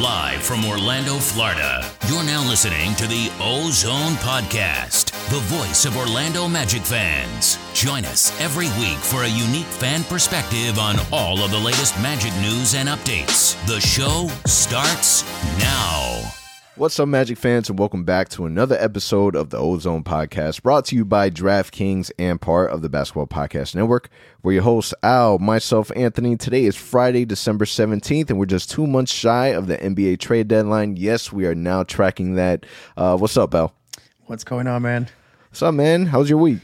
Live from Orlando, Florida, you're now listening to the Ozone Podcast, the voice of Orlando Magic fans. Join us every week for a unique fan perspective on all of the latest Magic news and updates. The show starts now. What's up, Magic fans, and welcome back to another episode of the Ozone Podcast, brought to you by DraftKings and part of the Basketball Podcast Network. We're your hosts, Al, myself, Anthony. Today is Friday, December 17th, and we're just two months shy of the NBA trade deadline. Yes, we are now tracking that. Uh, what's up, Al? What's going on, man? What's up, man? How's your week?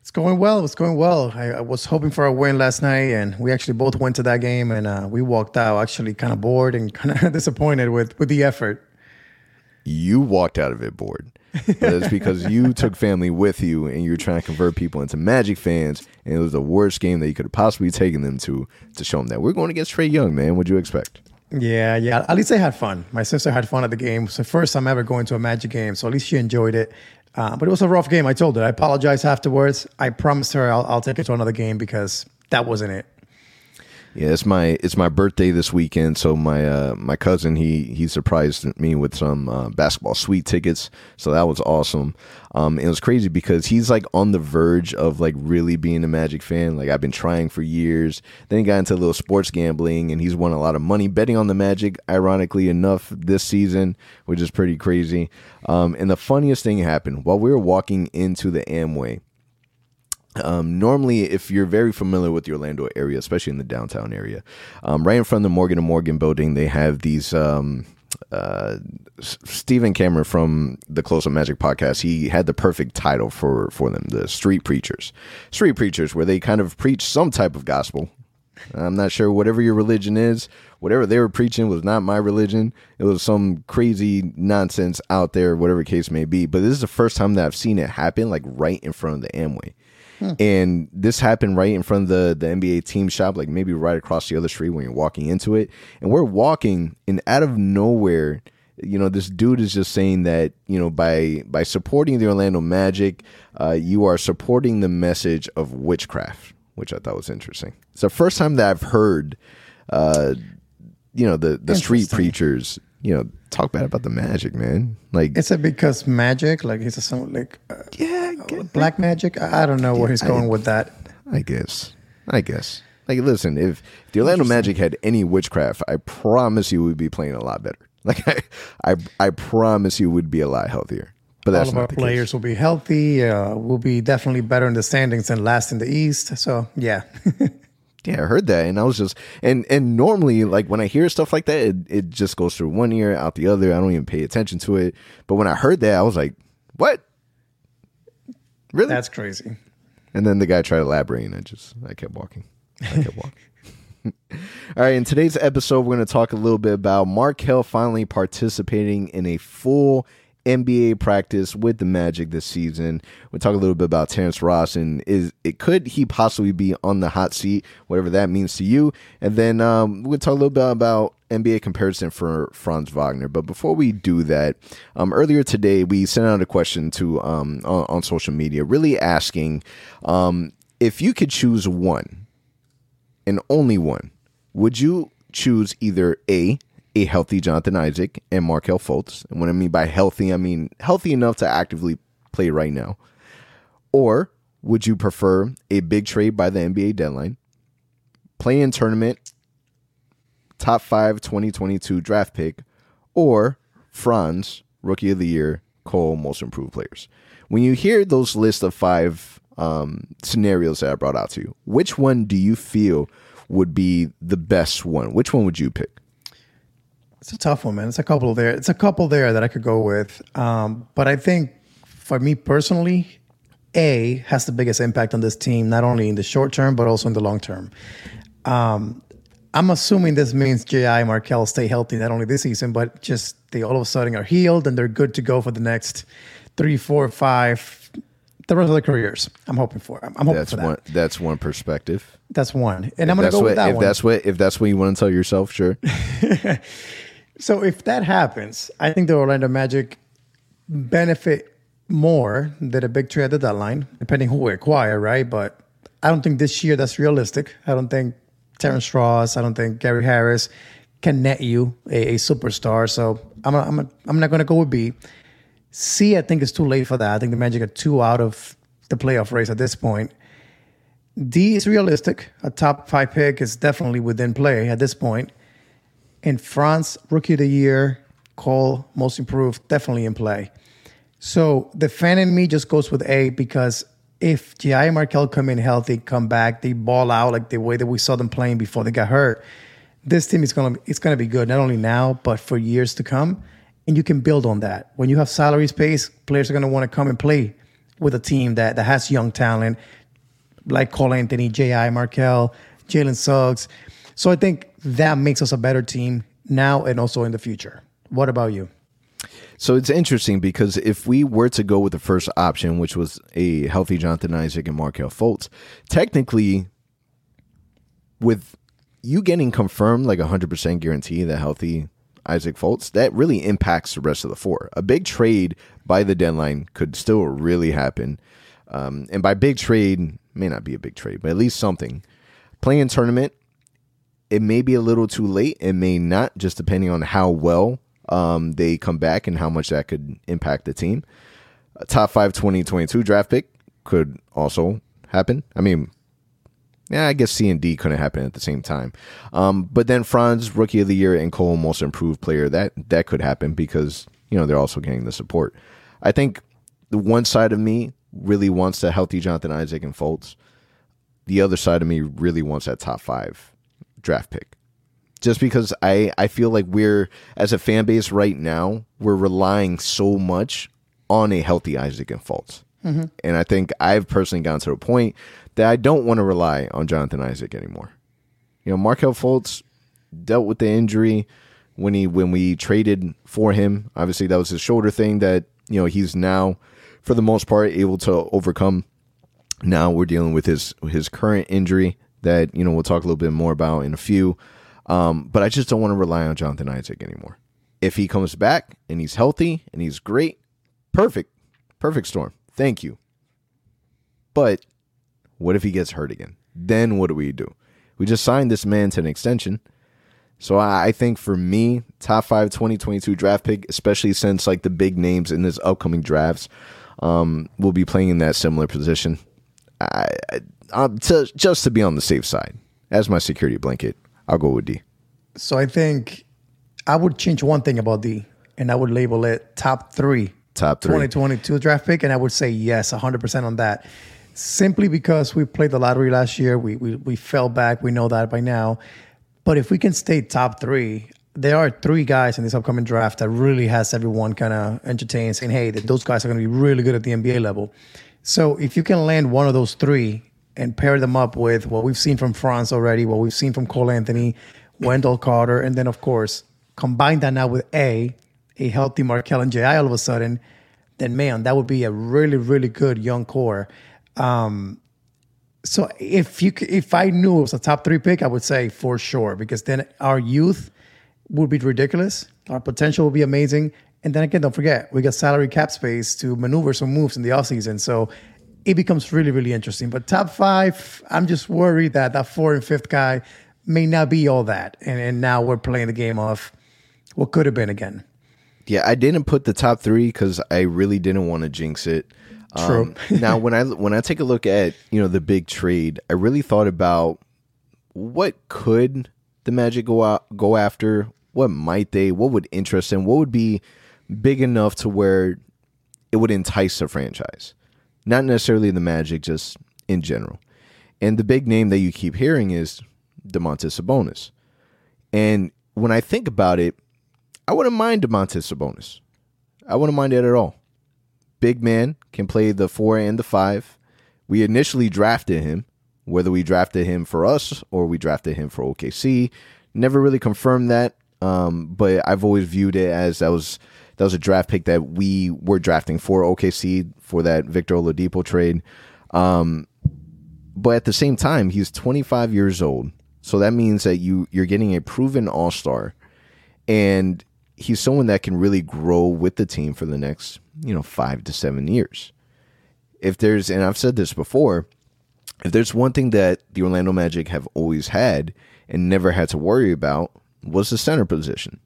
It's going well. It's going well. I, I was hoping for a win last night, and we actually both went to that game, and uh, we walked out actually kind of bored and kind of disappointed with with the effort you walked out of it bored. But it's because you took family with you and you were trying to convert people into Magic fans, and it was the worst game that you could have possibly taken them to to show them that we're going against Trae Young, man. What'd you expect? Yeah, yeah. At least I had fun. My sister had fun at the game. It's the first time ever going to a Magic game, so at least she enjoyed it. Uh, but it was a rough game. I told her. I apologized afterwards. I promised her I'll, I'll take her to another game because that wasn't it. Yeah, it's my it's my birthday this weekend, so my uh, my cousin he he surprised me with some uh, basketball suite tickets, so that was awesome. Um, it was crazy because he's like on the verge of like really being a Magic fan. Like I've been trying for years. Then he got into a little sports gambling, and he's won a lot of money betting on the Magic. Ironically enough, this season, which is pretty crazy. Um, and the funniest thing happened while we were walking into the Amway um, normally, if you're very familiar with the Orlando area, especially in the downtown area, um, right in front of the Morgan and Morgan building, they have these. Um, uh, Stephen Cameron from the Close Up Magic podcast, he had the perfect title for for them, the Street Preachers. Street Preachers, where they kind of preach some type of gospel. I'm not sure whatever your religion is, whatever they were preaching was not my religion. It was some crazy nonsense out there, whatever case may be. But this is the first time that I've seen it happen, like right in front of the Amway. Hmm. And this happened right in front of the, the NBA team shop, like maybe right across the other street when you're walking into it. And we're walking, and out of nowhere, you know, this dude is just saying that, you know, by by supporting the Orlando Magic, uh, you are supporting the message of witchcraft, which I thought was interesting. It's the first time that I've heard, uh, you know, the the street preachers you know, talk bad about the magic, man. Like, is it because magic? Like, he's a some like, uh, yeah, black magic. I don't know yeah, where he's going I, with that. I guess. I guess. Like, listen, if the Orlando Magic had any witchcraft, I promise you we'd be playing a lot better. Like, I, I, I promise you we'd be a lot healthier. But that's all of our players case. will be healthy. Uh, we'll be definitely better in the standings than last in the East. So, yeah. yeah, I heard that, and I was just and and normally like when I hear stuff like that, it, it just goes through one ear out the other. I don't even pay attention to it. But when I heard that, I was like, "What? Really? That's crazy." And then the guy tried to elaborate, and I just I kept walking. I kept walking. All right, in today's episode, we're going to talk a little bit about Markelle finally participating in a full NBA practice with the Magic this season. We'll talk a little bit about Terrence Ross and is it could he possibly be on the hot seat, whatever that means to you. And then um, we'll talk a little bit about NBA comparison for Franz Wagner. But before we do that, um, earlier today we sent out a question to um, on, on, social media, really asking um, if you could choose one and only one, would you choose either a a healthy Jonathan Isaac and Markelle Fultz. And what I mean by healthy, I mean healthy enough to actively play right now. Or would you prefer a big trade by the NBA deadline, play in tournament, top five 2022 draft pick, or Franz, rookie of the year, Cole, most improved players? When you hear those list of five um, scenarios that I brought out to you, which one do you feel would be the best one? Which one would you pick? It's a tough one, man. It's a couple there. It's a couple there that I could go with. Um, but I think for me personally, A has the biggest impact on this team, not only in the short term, but also in the long term. Um, I'm assuming this means J.I. and Markelle stay healthy, not only this season, but just they all of a sudden are healed and they're good to go for the next three, four, five, the rest of their careers. I'm hoping for. I'm, I'm hoping that's for that. One, that's one perspective. That's one, and if I'm going to go what, with that if one. That's what if that's what you want to tell yourself, sure. So if that happens, I think the Orlando Magic benefit more than a big trade at the deadline, depending who we acquire, right? But I don't think this year that's realistic. I don't think Terrence Ross, I don't think Gary Harris can net you a, a superstar. So I'm, I'm, I'm not going to go with B. C, I think it's too late for that. I think the Magic are two out of the playoff race at this point. D is realistic. A top five pick is definitely within play at this point. In Franz, rookie of the year, Cole, most improved, definitely in play. So the fan in me just goes with A because if J.I. Markelle come in healthy, come back, they ball out like the way that we saw them playing before they got hurt, this team is gonna it's gonna be good not only now but for years to come. And you can build on that. When you have salary space, players are gonna want to come and play with a team that that has young talent like Cole Anthony, J.I. Markelle, Jalen Suggs. So I think that makes us a better team now and also in the future. What about you? So it's interesting because if we were to go with the first option, which was a healthy Jonathan Isaac and Markelle Fultz, technically, with you getting confirmed like a 100% guarantee that healthy Isaac Fultz, that really impacts the rest of the four. A big trade by the deadline could still really happen. Um, and by big trade, may not be a big trade, but at least something. Playing tournament, it may be a little too late. It may not, just depending on how well um, they come back and how much that could impact the team. A top five 2022 draft pick could also happen. I mean, yeah, I guess C and D couldn't happen at the same time. Um, but then Franz, rookie of the year, and Cole, most improved player, that that could happen because you know they're also getting the support. I think the one side of me really wants a healthy Jonathan Isaac and Fultz. The other side of me really wants that top five draft pick. Just because I, I feel like we're, as a fan base right now, we're relying so much on a healthy Isaac and Fultz. Mm-hmm. And I think I've personally gotten to a point that I don't want to rely on Jonathan Isaac anymore. You know, Markelle Fultz dealt with the injury when he when we traded for him. Obviously, that was his shoulder thing that you know he's now for the most part able to overcome. Now we're dealing with his his current injury that you know we'll talk a little bit more about in a few. Um, but I just don't want to rely on Jonathan Isaac anymore. If he comes back and he's healthy and he's great, perfect, perfect storm. Thank you. But what if he gets hurt again? Then what do we do? We just signed this man to an extension. So I, think for me, top five 2022 draft pick, especially since like the big names in this upcoming drafts um, will be playing in that similar position. I, I, to, just to be on the safe side, as my security blanket, I'll go with D. So I think I would change one thing about D, and I would label it top three. Top three. 2022 draft pick, and I would say yes, 100% on that. Simply because we played the lottery last year, we, we, we fell back. We know that by now. But if we can stay top three, there are three guys in this upcoming draft that really has everyone kind of entertained, saying, "Hey, those guys are going to be really good at the NBA level." So if you can land one of those three and pair them up with what we've seen from Franz already, what we've seen from Cole Anthony, Wendell Carter, and then of course combine that now with a a healthy Markelle and J.I. all of a sudden, then man, that would be a really really good young core. Um, so if you if I knew it was a top three pick, I would say for sure because then our youth would be ridiculous. Our potential would be amazing. And then again, don't forget, we got salary cap space to maneuver some moves in the offseason. So it becomes really, really interesting. But top five, I'm just worried that that fourth and fifth guy may not be all that. And, and now we're playing the game of what could have been again. Yeah, I didn't put the top three because I really didn't want to jinx it. True. Um, now, when I when I take a look at you know the big trade, I really thought about what could the Magic go out go after? What might they? What would interest them? What would be big enough to where it would entice a franchise? Not necessarily the Magic, just in general. And the big name that you keep hearing is Domantas Sabonis. And when I think about it, I wouldn't mind Domantas Sabonis. I wouldn't mind it at all. Big man can play the four and the five. We initially drafted him whether we drafted him for us or we drafted him for OKC. Never really confirmed that, um, but I've always viewed it as that was that was a draft pick that we were drafting for OKC for that Victor Oladipo trade. Um, but at the same time, he's 25 years old, so that means that you you're getting a proven All Star, and he's someone that can really grow with the team for the next you know five to seven years. If there's, and I've said this before, if there's one thing that the Orlando Magic have always had and never had to worry about, was the center position.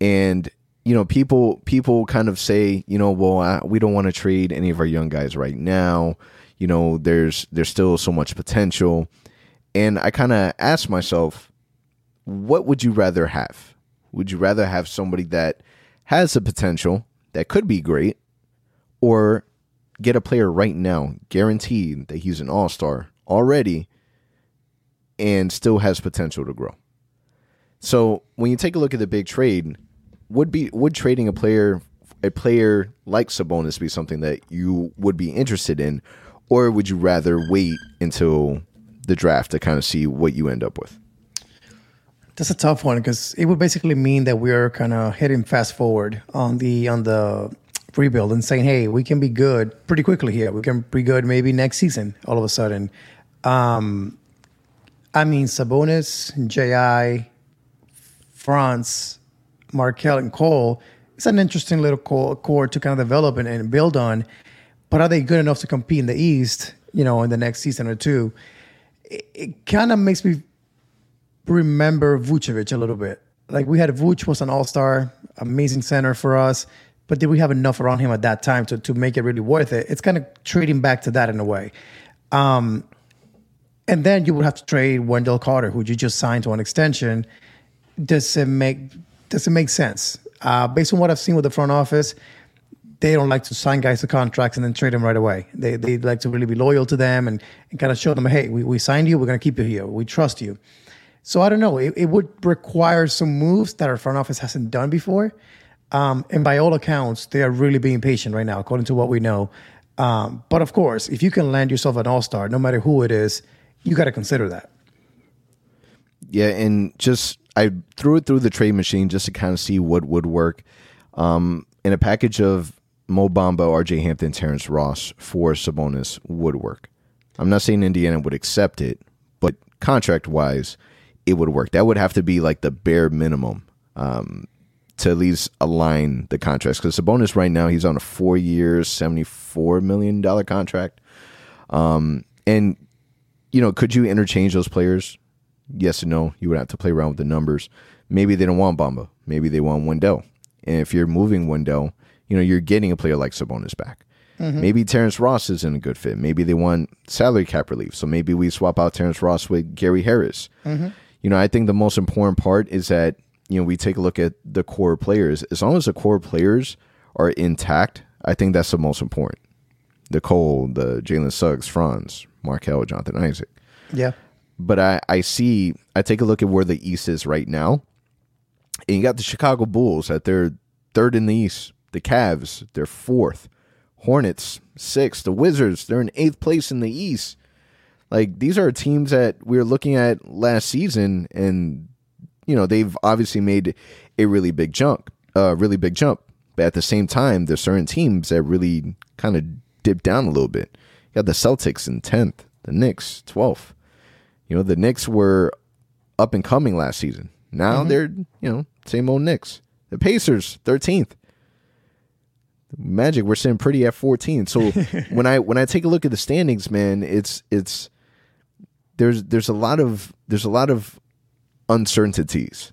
And you know, people people kind of say, you know, well, I, we don't want to trade any of our young guys right now. You know, there's there's still so much potential. And I kind of ask myself, what would you rather have? Would you rather have somebody that has the potential that could be great or get a player right now guaranteed that he's an all-star already and still has potential to grow? So, when you take a look at the big trade, would be would trading a player a player like Sabonis be something that you would be interested in or would you rather wait until the draft to kind of see what you end up with? That's a tough one because it would basically mean that we're kind of heading fast forward on the on the rebuild and saying, "Hey, we can be good pretty quickly here. We can be good maybe next season." All of a sudden, um, I mean, Sabonis, Ji, Franz, Markelle, and Cole. It's an interesting little core, to kind of develop and, and build on. But are they good enough to compete in the East? You know, in the next season or two, it, it kind of makes me remember Vucevic a little bit. Like we had Vuce was an all star, amazing center for us, but did we have enough around him at that time to, to make it really worth it? It's kind of trading back to that in a way. Um, and then you would have to trade Wendell Carter, who you just signed to an extension. Does it make does it make sense? Uh, based on what I've seen with the front office, they don't like to sign guys to contracts and then trade them right away. They they like to really be loyal to them and, and kind of show them, hey, we, we signed you, we're gonna keep you here, we trust you. So I don't know. It, it would require some moves that our front office hasn't done before. Um, and by all accounts, they are really being patient right now, according to what we know. Um, but of course, if you can land yourself an all star, no matter who it is, you got to consider that. Yeah, and just I threw it through the trade machine just to kind of see what would work. Um, in a package of Mo Bamba, RJ Hampton, Terrence Ross for Sabonis would work. I'm not saying Indiana would accept it, but contract wise, it would work. That would have to be like the bare minimum um, to at least align the contracts. Because Sabonis right now he's on a four year, seventy four million dollar contract. Um, and you know, could you interchange those players? Yes and no. You would have to play around with the numbers. Maybe they don't want Bamba. Maybe they want Wendell. And if you're moving Wendell, you know, you're getting a player like Sabonis back. Mm-hmm. Maybe Terrence Ross isn't a good fit. Maybe they want salary cap relief. So maybe we swap out Terrence Ross with Gary Harris. Mm-hmm. You know, I think the most important part is that, you know, we take a look at the core players. As long as the core players are intact, I think that's the most important. The Cole, the Jalen Suggs, Franz, Markelle, Jonathan Isaac. Yeah. But I, I see, I take a look at where the East is right now. And you got the Chicago Bulls at their third in the East. The Cavs, they're fourth. Hornets, sixth. The Wizards, they're in eighth place in the East. Like these are teams that we were looking at last season, and you know they've obviously made a really big jump, uh, really big jump. But at the same time, there's certain teams that really kind of dipped down a little bit. You got the Celtics in tenth, the Knicks twelfth. You know the Knicks were up and coming last season. Now they're you know same old Knicks. The Pacers thirteenth. Magic, we're sitting pretty at 14. So when I when I take a look at the standings, man, it's it's there's there's a lot of there's a lot of uncertainties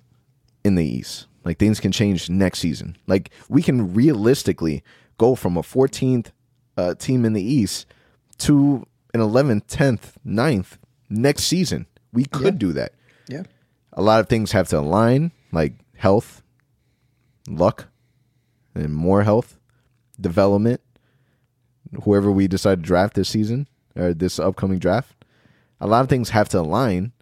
in the East. Like things can change next season. Like we can realistically go from a 14th uh, team in the East to an 11th, 10th, 9th next season. We could Yeah. do that. Yeah. A lot of things have to align, like health, luck, and more health, development. Whoever we decide to draft this season or this upcoming draft, a lot of things have to align.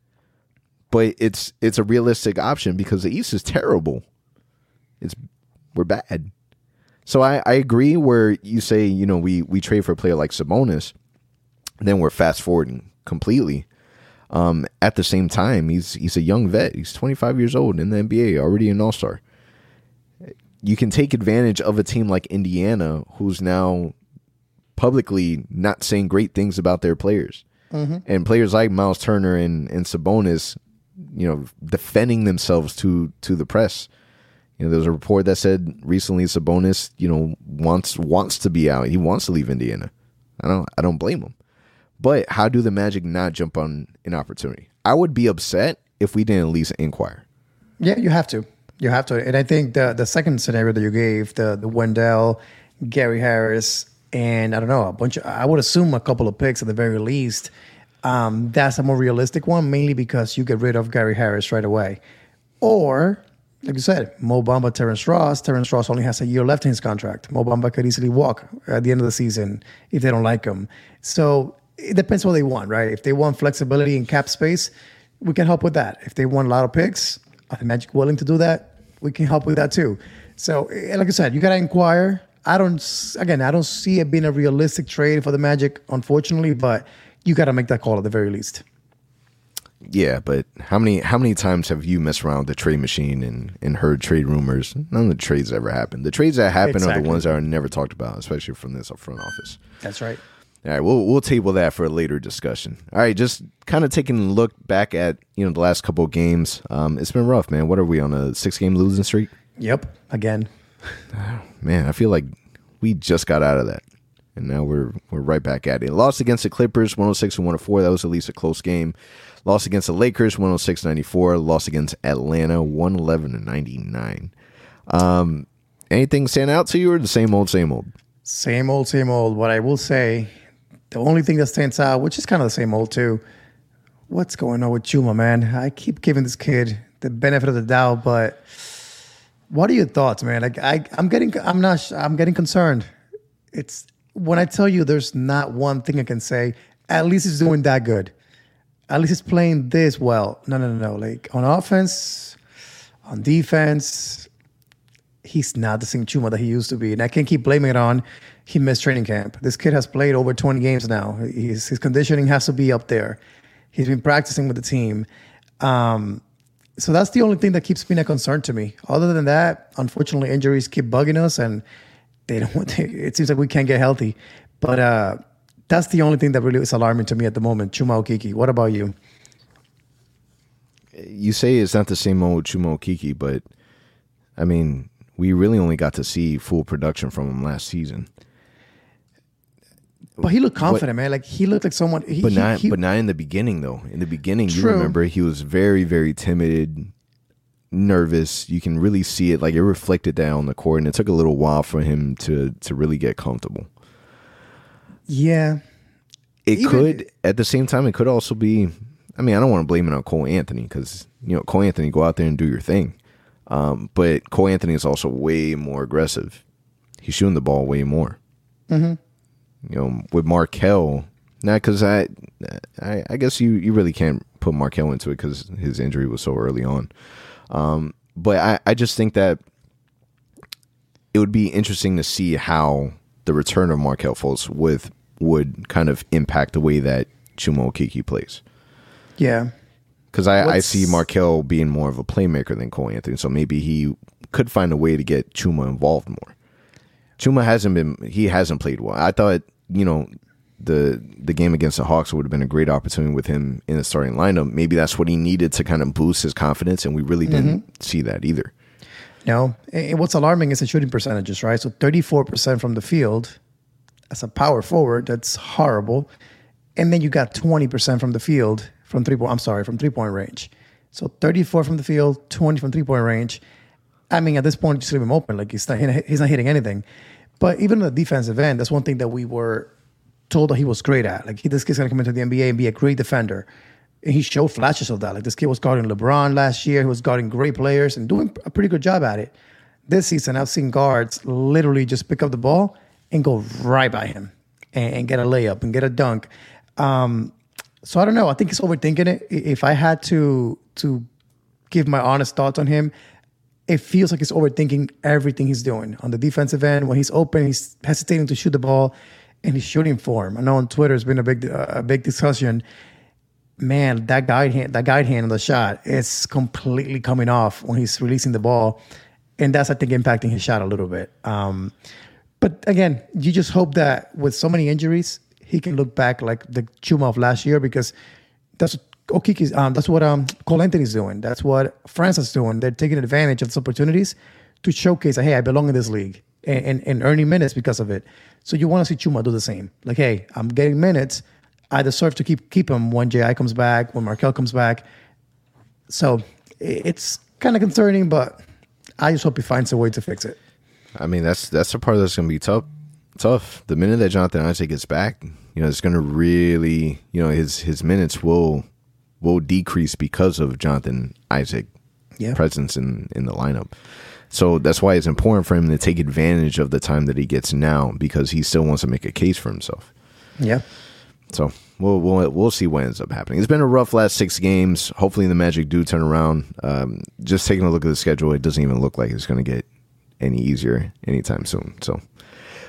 But it's it's a realistic option because the East is terrible. It's we're bad. So I, I agree where you say, you know, we we trade for a player like Sabonis, then we're fast forwarding completely. Um, at the same time, he's he's a young vet. He's 25 years old in the NBA, already an All Star. You can take advantage of a team like Indiana, who's now publicly not saying great things about their players, and players like Myles Turner and and Sabonis, you know, defending themselves to to the press. You know, there was a report that said recently Sabonis, you know, wants wants to be out. He wants to leave Indiana. I don't I don't blame him. But how do the Magic not jump on an opportunity? I would be upset if we didn't at least inquire. Yeah, you have to. You have to. And I think the the second scenario that you gave, the the Wendell, Gary Harris, and I don't know, a bunch of I would assume a couple of picks at the very least. Um, that's a more realistic one, mainly because you get rid of Gary Harris right away. Or, like you said, Mo Bamba, Terrence Ross. Terrence Ross only has a year left in his contract. Mo Bamba could easily walk at the end of the season if they don't like him. So it depends what they want, right? If they want flexibility in cap space, we can help with that. If they want a lot of picks, are the Magic willing to do that? We can help with that too. So, eh, like I said, you got to inquire. I don't, again, I don't see it being a realistic trade for the Magic, unfortunately, but you got to make that call at the very least. Yeah, but how many how many times have you messed around with the trade machine and, and heard trade rumors? None of the trades ever happen. The trades that happen are the ones that are never talked about, especially from this front office. That's right. All right, we'll we'll table that for a later discussion. All right, just kind of taking a look back at you know the last couple of games. Um, it's been rough, man. What are we on a six game losing streak? Yep. Again. Man, I feel like we just got out of that, and now we're we're right back at it. Lost against the Clippers, one hundred six and one hundred four. That was at least a close game. Lost against the Lakers, 106-94. Lost against Atlanta, one eleven and ninety nine. Um, anything stand out to you, or the same old, same old? Same old, same old. What I will say, the only thing that stands out, which is kind of the same old too, what's going on with Chuma, man? I keep giving this kid the benefit of the doubt, but what are your thoughts, man? Like I, I'm getting, I'm not, I'm getting concerned. It's when I tell you there's not one thing I can say. At least he's doing that good. At least he's playing this well. No, no, no, no. Like on offense, on defense, he's not the same Chuma that he used to be. And I can't keep blaming it on he missed training camp. This kid has played over 20 games now. His, his conditioning has to be up there. He's been practicing with the team. Um, so that's the only thing that keeps being a concern to me. Other than that, unfortunately, injuries keep bugging us, and they don't. it seems like we can't get healthy. But uh, that's the only thing that really is alarming to me at the moment. Chuma Okeke. What about you? You say it's not the same old Chuma Okeke, but I mean, we really only got to see full production from him last season. But he looked confident, man. Like he looked like someone. He, But not, he- but not in the beginning though. In the beginning, you remember he was very, very timid, nervous. You can really see it. Like it reflected that on the court, and it took a little while for him to to really get comfortable. yeah. It Even- could, at the same time, it could also be. I mean, I don't want to blame it on Cole Anthony because you know Cole Anthony go out there and do your thing, um, but Cole Anthony is also way more aggressive. He's shooting the ball way more. Mm-hmm. You know, with Markelle, not because I, I, I guess you you really can't put Markelle into it because his injury was so early on. Um, but I, I just think that it would be interesting to see how the return of Markelle Fultz with would kind of impact the way that Chuma Okeke plays. Yeah. Because I, I see Markelle being more of a playmaker than Cole Anthony, so maybe he could find a way to get Chuma involved more. Chuma hasn't been he hasn't played well. I thought you know the the game against the Hawks would have been a great opportunity with him in the starting lineup. Maybe that's what he needed to kind of boost his confidence, and we really didn't mm-hmm. see that either. No, and what's alarming is the shooting percentages, right? So 34% from the field as a power forward, that's horrible. And then you got 20% from the field from three point, I'm sorry, from three point range. So 34 from the field, 20 from three point range. I mean, at this point, just leave him open. Like he's not, he's not hitting anything. But even on the defensive end, that's one thing that we were told that he was great at. Like he, this kid's gonna come into the NBA and be a great defender. And he showed flashes of that. Like this kid was guarding LeBron last year. He was guarding great players and doing a pretty good job at it. This season, I've seen guards literally just pick up the ball and go right by him and, and get a layup and get a dunk. Um, so I don't know. I think he's overthinking it. If I had to to give my honest thoughts on him, it feels like he's overthinking everything he's doing on the defensive end. When he's open, he's hesitating to shoot the ball, and he's shooting form. I know on Twitter it's been a big uh, a big discussion. Man, that guide hand, that guide hand on the shot is completely coming off when he's releasing the ball, and that's I think impacting his shot a little bit. Um, but again, you just hope that with so many injuries, he can look back like the Chuma of last year because that's Okeke's, um, that's what um, Cole Anthony's doing. That's what Franz is doing. They're taking advantage of these opportunities to showcase, hey, I belong in this league and, and, and earning minutes because of it. So you want to see Chuma do the same. Like, hey, I'm getting minutes. I deserve to keep keep him when JI comes back, when Markelle comes back. So it's kind of concerning, but I just hope he finds a way to fix it. I mean, that's that's the part that's going to be tough. Tough. The minute that Jonathan Isaac gets back, you know, it's going to really, you know, his his minutes will will decrease because of Jonathan Isaac Yeah. presence in in the lineup. So that's why it's important for him to take advantage of the time that he gets now because he still wants to make a case for himself. Yeah. So we'll we'll we'll see what ends up happening. It's been a rough last six games. Hopefully the Magic do turn around. Um, just taking a look at the schedule, it doesn't even look like it's going to get any easier anytime soon. So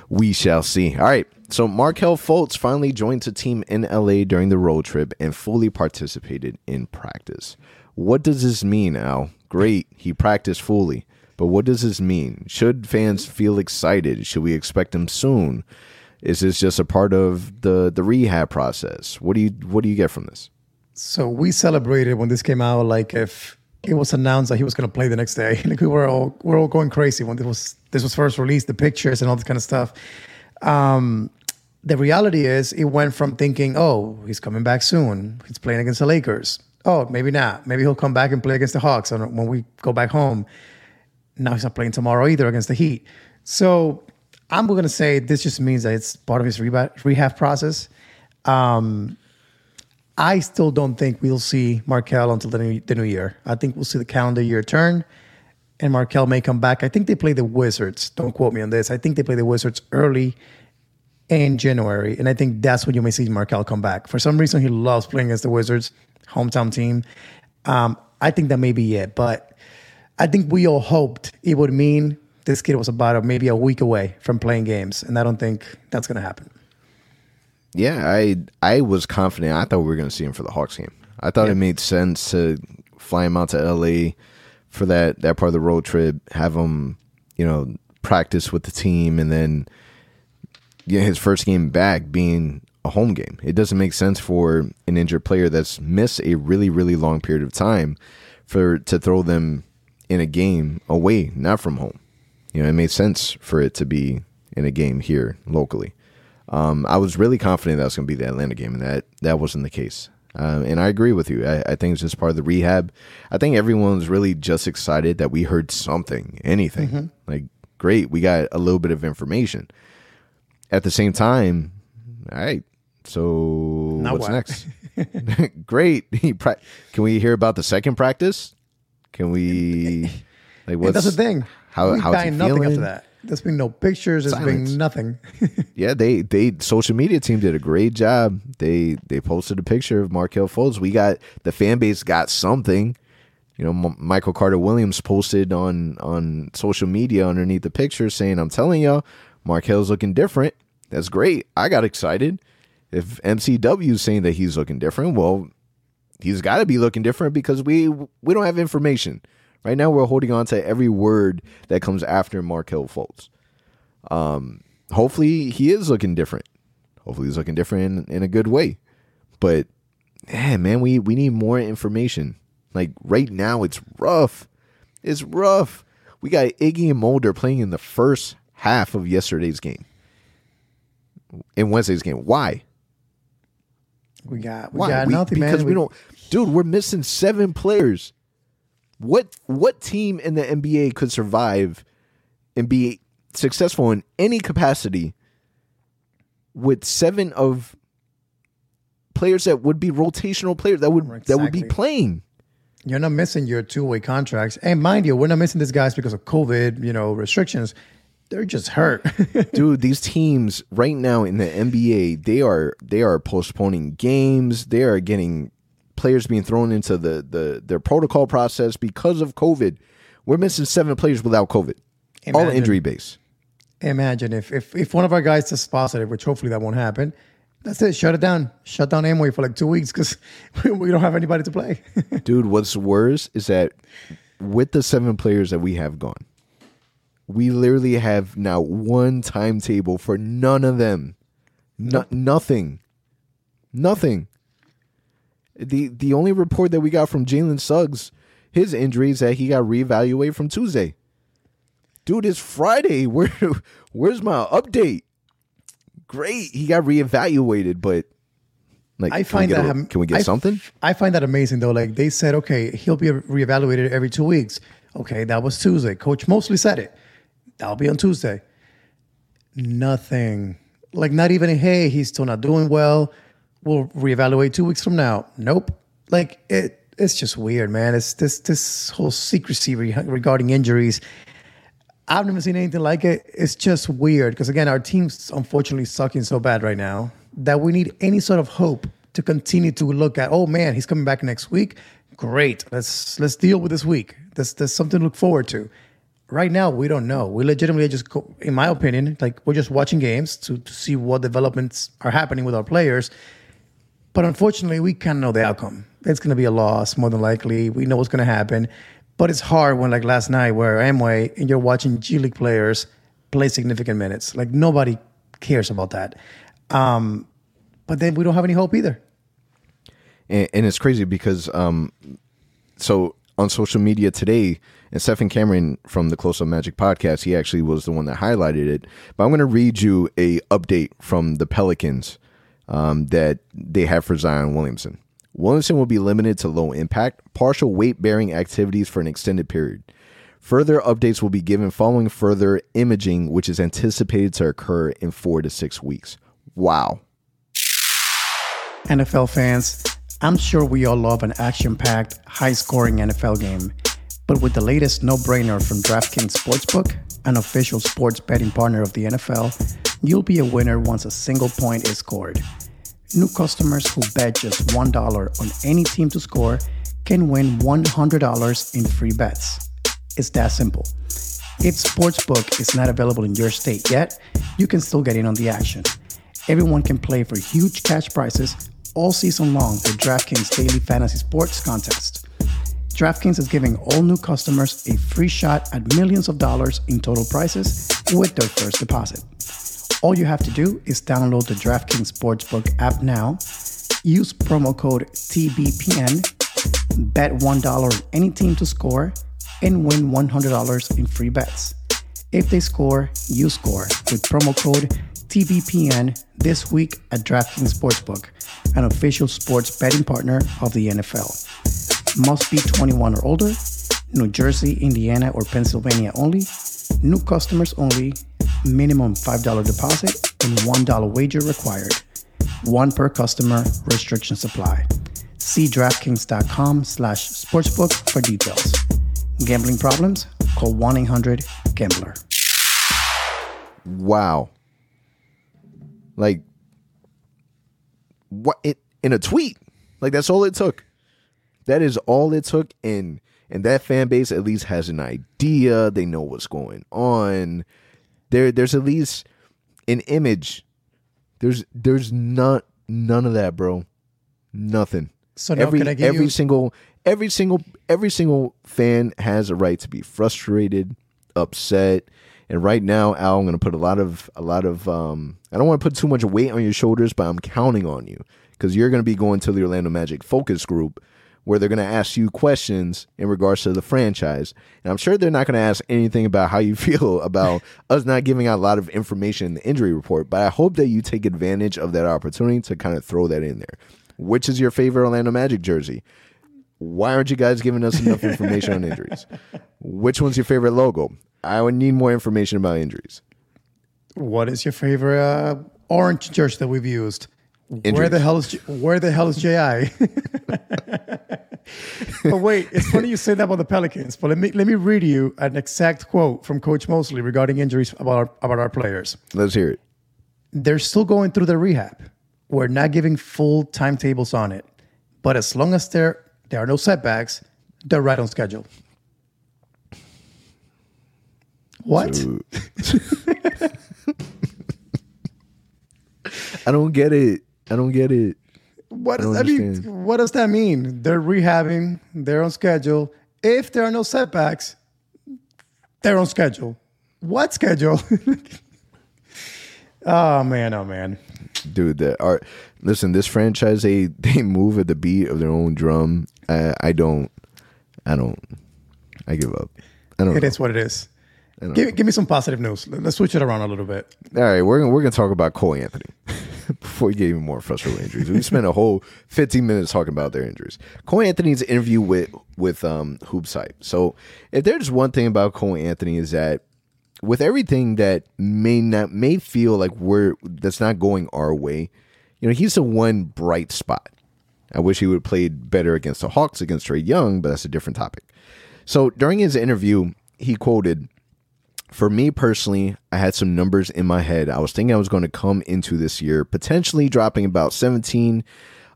we shall see. All right. So Markelle Fultz finally joined the team in LA during the road trip and fully participated in practice. What does this mean, Al? Great, he practiced fully. But what does this mean? Should fans feel excited? Should we expect him soon? Is this just a part of the the rehab process? What do you what do you get from this? So we celebrated when this came out, like if it was announced that he was going to play the next day. Like we were all we are all going crazy when this was this was first released, the pictures and all this kind of stuff. Um, the reality is, it went from thinking, oh, he's coming back soon. He's playing against the Lakers. Oh, maybe not. Maybe he'll come back and play against the Hawks when we go back home. Now he's not playing tomorrow either against the Heat. So I'm going to say this just means that it's part of his rehab, rehab process. Um, I still don't think we'll see Markelle until the new, the new year. I think we'll see the calendar year turn, and Markelle may come back. I think they play the Wizards. Don't quote me on this. I think they play the Wizards early in January, and I think that's when you may see Markelle come back. For some reason, he loves playing against the Wizards, hometown team. Um, I think that may be it, but I think we all hoped it would mean this kid was about a, maybe a week away from playing games, and I don't think that's going to happen. Yeah, I I was confident. I thought we were going to see him for the Hawks game. I thought it made sense to fly him out to LA for that that part of the road trip, have him, you know, practice with the team, and then yeah, his first game back being a home game. It doesn't make sense for an injured player that's missed a really really long period of time for to throw them in a game away, not from home. You know, it made sense for it to be in a game here locally. Um, I was really confident that was going to be the Atlanta game, and that that wasn't the case. Um, and I agree with you. I, I think it's just part of the rehab. I think everyone was really just excited that we heard something, anything. Like, great, we got a little bit of information. At the same time, all right. So Now what's what? next? great. Can we hear about the second practice? Can we? Like, what's that's the thing. How he nothing feeling? after that. There's been no pictures. There's Silence. been nothing. Yeah, they they social media team did a great job. They they posted a picture of Markelle Fultz. We got the fan base got something. You know, M- Michael Carter Williams posted on on social media underneath the picture saying, "I'm telling y'all, Markelle's looking different." That's great. I got excited. If MCW is saying that he's looking different, well, he's got to be looking different because we we don't have information right now. We're holding on to every word that comes after Markelle Fultz um, hopefully he is looking different. Hopefully he's looking different in, in a good way. But man, we we need more information. Like right now, it's rough. It's rough. We got Iggy and Mulder playing in the first half of yesterday's game. In Wednesday's game. Why? We got we Why? got We- nothing, man. because we, don't dude, we're missing seven players. What what team in the NBA could survive and be successful in any capacity with seven of players that would be rotational players that would that would be Exactly. playing? You're not missing your two way contracts. And mind you, we're not missing these guys because of COVID, you know, restrictions. They're just hurt. Dude, these teams right now in the NBA, they are they are postponing games. They are getting players being thrown into the the their protocol process because of COVID. We're missing seven players without COVID. All injury base. Imagine if, if if one of our guys tests positive, which hopefully that won't happen. That's it. Shut it down. Shut down Amway for like two weeks because we don't have anybody to play. Dude, what's worse is that with the seven players that we have gone, we literally have now one timetable for none of them. No, Nothing. Nothing. The the only report that we got from Jalen Suggs, his injury is that he got reevaluated from Tuesday. Dude, it's Friday. Where where's my update? Great. He got reevaluated, but Like, I find get that a- can we get I- something? I find that amazing though. Like they said, okay, he'll be reevaluated every two weeks. Okay, that was Tuesday. Coach Mosley said it. That'll be on Tuesday. Nothing. Like not even hey, he's still not doing well. We'll reevaluate two weeks from now. Nope. Like it. It's just weird, man. It's this this whole secrecy re- regarding injuries. I've never seen anything like it. It's just weird because again, our team's unfortunately sucking so bad right now that we need any sort of hope to continue to look at. Oh man, he's coming back next week. Great. Let's let's deal with this week. There's there's something to look forward to. Right now, we don't know. We legitimately just, in my opinion, like we're just watching games to, to see what developments are happening with our players. But unfortunately, we can't know the outcome. It's going to be a loss, more than likely. We know what's going to happen. But it's hard when, like last night, where Amway and you're watching G League players play significant minutes. Like nobody cares about that. Um, but then we don't have any hope either. and, and it's crazy because um so on social media today and Stephen Cameron from the Close Up Magic podcast he actually was the one that highlighted it but I'm going to read you a update from the Pelicans um, that they have for Zion Williamson Williamson will be limited to low impact partial weight bearing activities for an extended period Further updates will be given following further imaging, which is anticipated to occur in four to six weeks. Wow. NFL fans, I'm sure we all love an action packed, high scoring NFL game. But with the latest no brainer from DraftKings Sportsbook, an official sports betting partner of the NFL, you'll be a winner once a single point is scored. New customers who bet just $1 on any team to score can win $100 in free bets. It's that simple. If Sportsbook is not available in your state yet, you can still get in on the action. Everyone can play for huge cash prizes all season long with DraftKings Daily Fantasy Sports Contest. DraftKings is giving all new customers a free shot at millions of dollars in total prizes with their first deposit. All you have to do is download the DraftKings Sportsbook app now, use promo code TBPN, bet $1 on any team to score, and win $100 in free bets. If they score, you score with promo code TBPN this week at DraftKings Sportsbook, an official sports betting partner of the NFL. Must be 21 or older, New Jersey, Indiana, or Pennsylvania only, new customers only, minimum $5 deposit, and $1 wager required. One per customer, restrictions apply. See DraftKings.com slash sportsbook for details. Gambling problems? Call 1-800-GAMBLER. Wow. Like what it in a tweet. Like that's all it took. That is all it took and and that fan base at least has an idea. They know what's going on. There there's at least an image. There's there's not none of that, bro. Nothing. So now every can I give every you- single every single every single fan has a right to be frustrated, upset. And right now, Al, I'm going to put a lot of a lot of um I don't want to put too much weight on your shoulders, but I'm counting on you cuz you're going to be going to the Orlando Magic focus group where they're going to ask you questions in regards to the franchise. And I'm sure they're not going to ask anything about how you feel about us not giving out a lot of information in the injury report, but I hope that you take advantage of that opportunity to kind of throw that in there. Which is your favorite Orlando Magic jersey? Why aren't you guys giving us enough information on injuries? Which one's your favorite logo? I would need more information about injuries. What is your favorite uh, orange jersey that we've used? Where the hell is where the hell is Ji? but wait, it's funny you say that about the Pelicans. But let me let me read you an exact quote from Coach Mosley regarding injuries about our, about our players. Let's hear it. They're still going through the rehab. We're not giving full timetables on it, but as long as there there are no setbacks, they're right on schedule. What? I don't get it. I don't get it. What does I mean? What does that mean? They're rehabbing. They're on schedule. If there are no setbacks, they're on schedule. What schedule? oh man! Oh man! Dude, that are listen, this franchise they they move at the beat of their own drum. I I don't I don't I give up. I don't It know. is what it is. Give, give me some positive news. Let's switch it around a little bit. All right, we're gonna we're gonna talk about Cole Anthony. before we get even more frustrated with injuries, we spent a whole 15 minutes talking about their injuries. Cole Anthony's interview with with um, Hoops Hype. So, if there's one thing about Cole Anthony is that with everything that may not may feel like we're that's not going our way, you know, he's the one bright spot. I wish he would have played better against the Hawks against Trae Young, but that's a different topic. So during his interview, he quoted, For me personally, I had some numbers in my head. I was thinking I was going to come into this year potentially dropping about 17,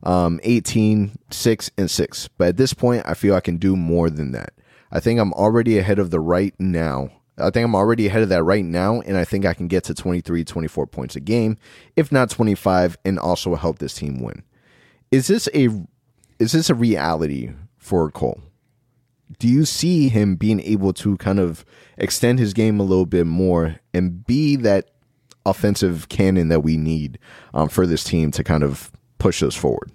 um, 18, 6, and 6. But at this point, I feel I can do more than that. I think I'm already ahead of the right now. I think I'm already ahead of that right now, and I think I can get to 23, 24 points a game, if not 25, and also help this team win. Is this a is this a reality for Cole? Do you see him being able to kind of extend his game a little bit more and be that offensive cannon that we need um, for this team to kind of push us forward?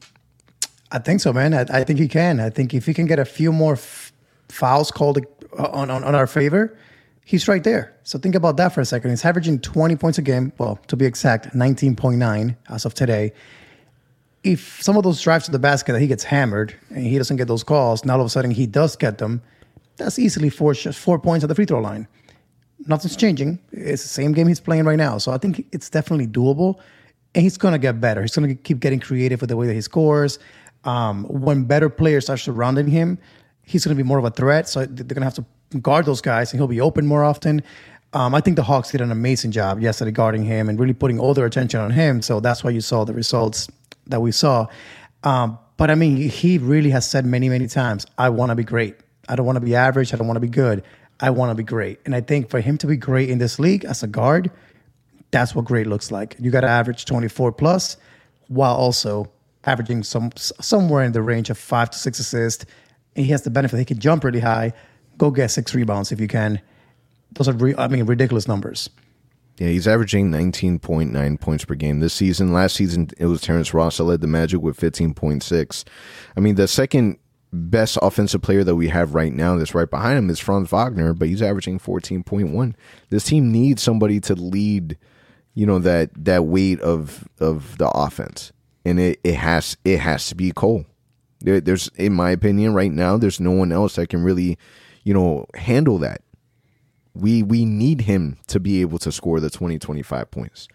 I think so, man. I, I think he can. I think if he can get a few more f- fouls called uh, on, on, on our favor, he's right there. So think about that for a second. He's averaging 20 points a game. Well, to be exact, 19.9 as of today if some of those drives to the basket that he gets hammered and he doesn't get those calls, now all of a sudden he does get them, that's easily four four points at the free throw line. Nothing's changing. It's the same game he's playing right now. So I think it's definitely doable. And he's going to get better. He's going to keep getting creative with the way that he scores. Um, when better players are surrounding him, he's going to be more of a threat. So they're going to have to guard those guys and he'll be open more often. Um, I think the Hawks did an amazing job yesterday guarding him and really putting all their attention on him. So that's why you saw the results that we saw. Um, but I mean, he really has said many, many times, I want to be great. I don't want to be average. I don't want to be good. I want to be great. And I think for him to be great in this league as a guard, that's what great looks like. You got to average 24 plus while also averaging some somewhere in the range of five to six assists. And he has the benefit he can jump really high, go get six rebounds if you can. Those are, re- I mean, ridiculous numbers. Yeah, he's averaging 19.9 points per game this season. Last season, it was Terrence Ross that led the Magic with 15.6. I mean, the second best offensive player that we have right now that's right behind him is Franz Wagner, but he's averaging 14.1. This team needs somebody to lead, you know, that that weight of of the offense. And it, it has it has to be Cole. There, there's in my opinion right now, there's no one else that can really, you know, handle that we we need him to be able to score the 20 25 points.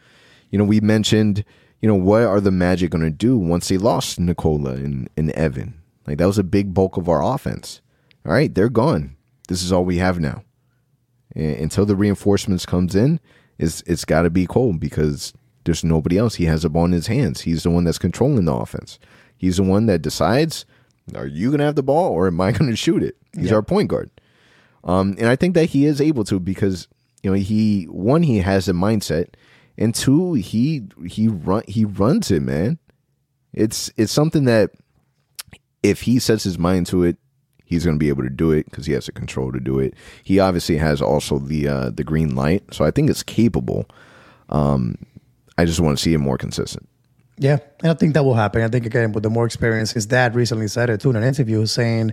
You know we mentioned you know what are the magic going to do once they lost nikola and, and evan? Like that was a big bulk of our offense. All right they're gone. This is all we have now. And until the reinforcements comes in it's it's got to be cole because there's nobody else. He has a ball in his hands. He's the one that's controlling the offense. He's the one that decides are you going to have the ball or am i going to shoot it? He's yep. our point guard um, and I think that he is able to because you know he one he has a mindset, and two he he run he runs it, man. It's it's something that if he sets his mind to it, he's going to be able to do it because he has the control to do it. He obviously has also the uh, the green light, so I think it's capable. Um, I just want to see him more consistent. Yeah, and I think that will happen. I think again with the more experience, his dad recently said it too in an interview, saying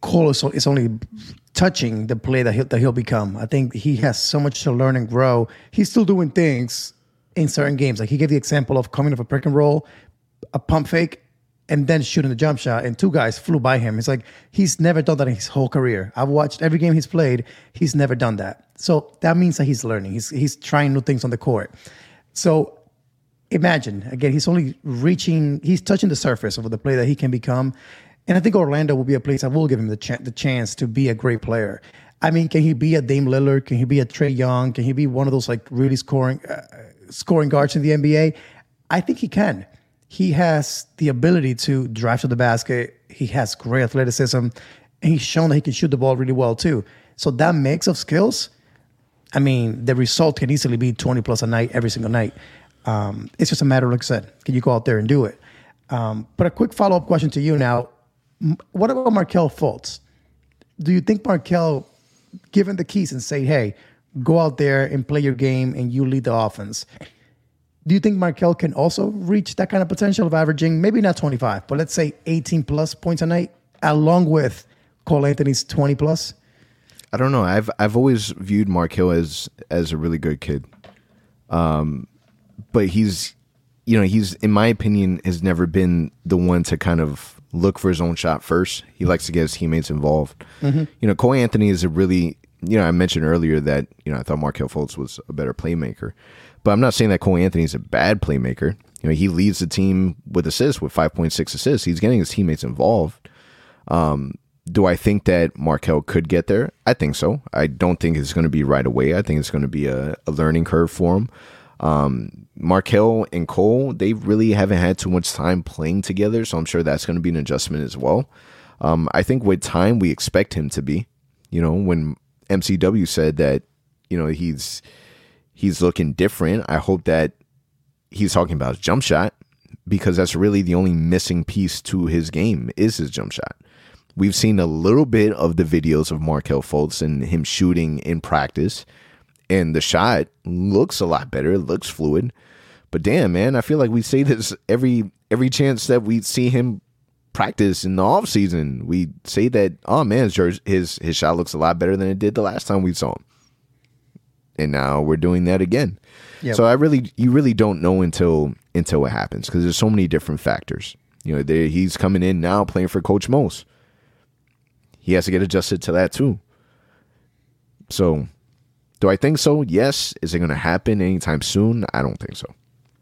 Cole is only touching the play that he'll, that he'll become. I think he has so much to learn and grow. He's still doing things in certain games. Like he gave the example of coming off a pick and roll, a pump fake, and then shooting the jump shot, and two guys flew by him. It's like he's never done that in his whole career. I've watched every game he's played. He's never done that. So that means that he's learning. He's he's trying new things on the court. So imagine again, he's only reaching. He's touching the surface of the play that he can become. And I think Orlando will be a place that will give him the, ch- the chance to be a great player. I mean, can he be a Dame Lillard? Can he be a Trae Young? Can he be one of those like really scoring uh, scoring guards in the NBA? I think he can. He has the ability to drive to the basket. He has great athleticism, and he's shown that he can shoot the ball really well too. So that mix of skills, I mean, the result can easily be 20 plus a night every single night. Um, it's just a matter, of like I said, can you go out there and do it? Um, but a quick follow up question to you now what about Markelle Fultz? Do you think Markelle, given the keys and say, hey, go out there and play your game and you lead the offense, do you think Markelle can also reach that kind of potential of averaging maybe not 25, but let's say 18 plus points a night, along with Cole Anthony's 20 plus? I don't know. I've I've always viewed Markelle as as a really good kid, um, but he's you know, he's in my opinion has never been the one to kind of look for his own shot first. He likes to get his teammates involved. You know, Cole Anthony is a really you know, I mentioned earlier that, you know, I thought Markelle Fultz was a better playmaker. But I'm not saying that Cole Anthony is a bad playmaker. You know, he leads the team with assists with 5.6 assists. He's getting his teammates involved. Um, do I think that Markelle could get there? I think so. I don't think it's going to be right away. I think it's going to be a, a learning curve for him. Um, Markelle and Cole, they really haven't had too much time playing together, so I'm sure that's going to be an adjustment as well. Um, I think with time, we expect him to be. You know, when MCW said that, you know, he's he's looking different. I hope that he's talking about his jump shot because that's really the only missing piece to his game is his jump shot. We've seen a little bit of the videos of Markelle Fultz and him shooting in practice, and the shot looks a lot better. It looks fluid. But damn, man, I feel like we say this every every chance that we see him practice in the off season. We say that, oh man, his his his shot looks a lot better than it did the last time we saw him. And now we're doing that again. Yep. So I really, you really don't know until until it happens because there's so many different factors. You know, there, he's coming in now playing for Coach Mose. He has to get adjusted to that too. So, do I think so? Yes. Is it going to happen anytime soon? I don't think so.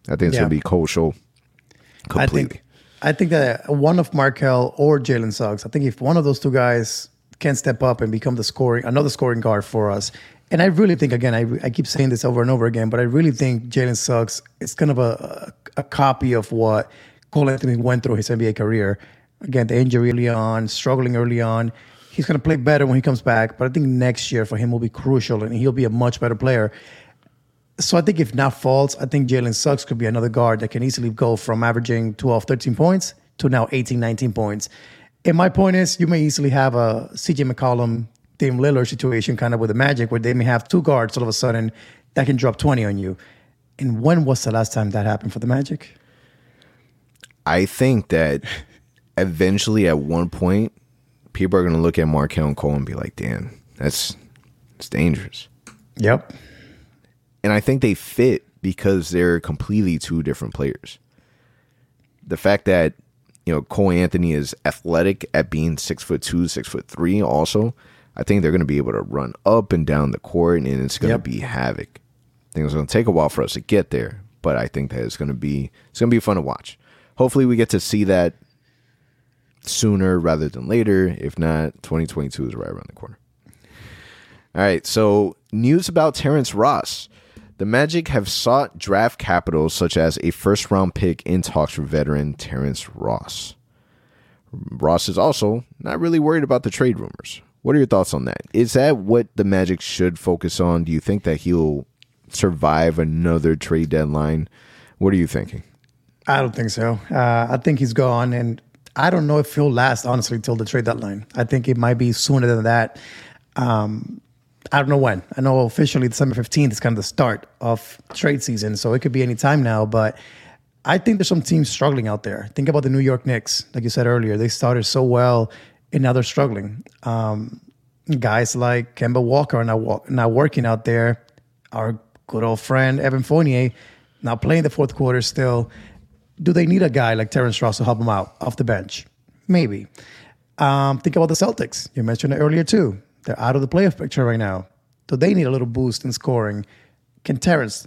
I think it's Yeah. going to be Cole show I completely. think I think that one of Markelle or Jalen Suggs. I think if one of those two guys can step up and become the scoring another scoring guard for us, and I really think again, I, I keep saying this over and over again, but I really think Jalen Suggs is kind of a, a copy of what Cole Anthony went through his NBA career. Again, the injury early on, struggling early on. He's going to play better when he comes back, but I think next year for him will be crucial, and he'll be a much better player. So I think if not Fultz, I think Jalen Suggs could be another guard that can easily go from averaging 12, 13 points to now 18, 19 points. And my point is, you may easily have a CJ McCollum, Dame Lillard situation kind of with the Magic where they may have two guards all of a sudden that can drop 20 on you. And when was the last time that happened for the Magic? I think that eventually, at one point, people are going to look at Markelle and Cole and be like, "Damn, that's it's dangerous." Yep. And I think they fit because they're completely two different players. The fact that you know Cole Anthony is athletic at being six foot two, six foot three, also, I think they're going to be able to run up and down the court, and it's going to Yep. be havoc. I think it's going to take a while for us to get there, but I think that it's going to be it's going to be fun to watch. Hopefully, we get to see that sooner rather than later. If not, 2022 is right around the corner. All right, so news about Terrence Ross. The Magic have sought draft capital such as a first round pick in talks for veteran Terrence Ross. Ross is also not really worried about the trade rumors. What are your thoughts on that? Is that what the Magic should focus on? Do you think that he'll survive another trade deadline? What are you thinking? I don't think so. Uh, I think he's gone, and I don't know if he'll last honestly till the trade deadline. I think it might be sooner than that. Um, I don't know when. I know officially December fifteenth is kind of the start of trade season, so it could be any time now. But I think there's some teams struggling out there. Think about the New York Knicks, like you said earlier. They started so well, and now they're struggling. Um, guys like Kemba Walker are now wa- now working out there. Our good old friend Evan Fournier not playing the fourth quarter still. Do they need a guy like Terrence Ross to help them out off the bench? Maybe. Um, think about the Celtics. You mentioned it earlier too. They're out of the playoff picture right now. Do they need a little boost in scoring? Can Terrence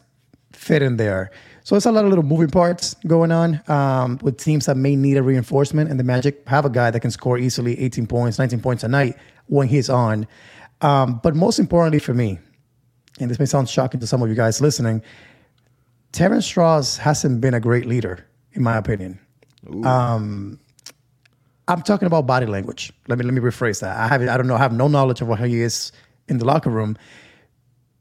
fit in there? So it's a lot of little moving parts going on um, with teams that may need a reinforcement. And the Magic have a guy that can score easily 18 points, 19 points a night when he's on. Um, but most importantly for me, and this may sound shocking to some of you guys listening, Terrence Ross hasn't been a great leader, in my opinion. Um, I'm talking about body language. Let me let me rephrase that. I have I don't know. I have no knowledge of how he is in the locker room,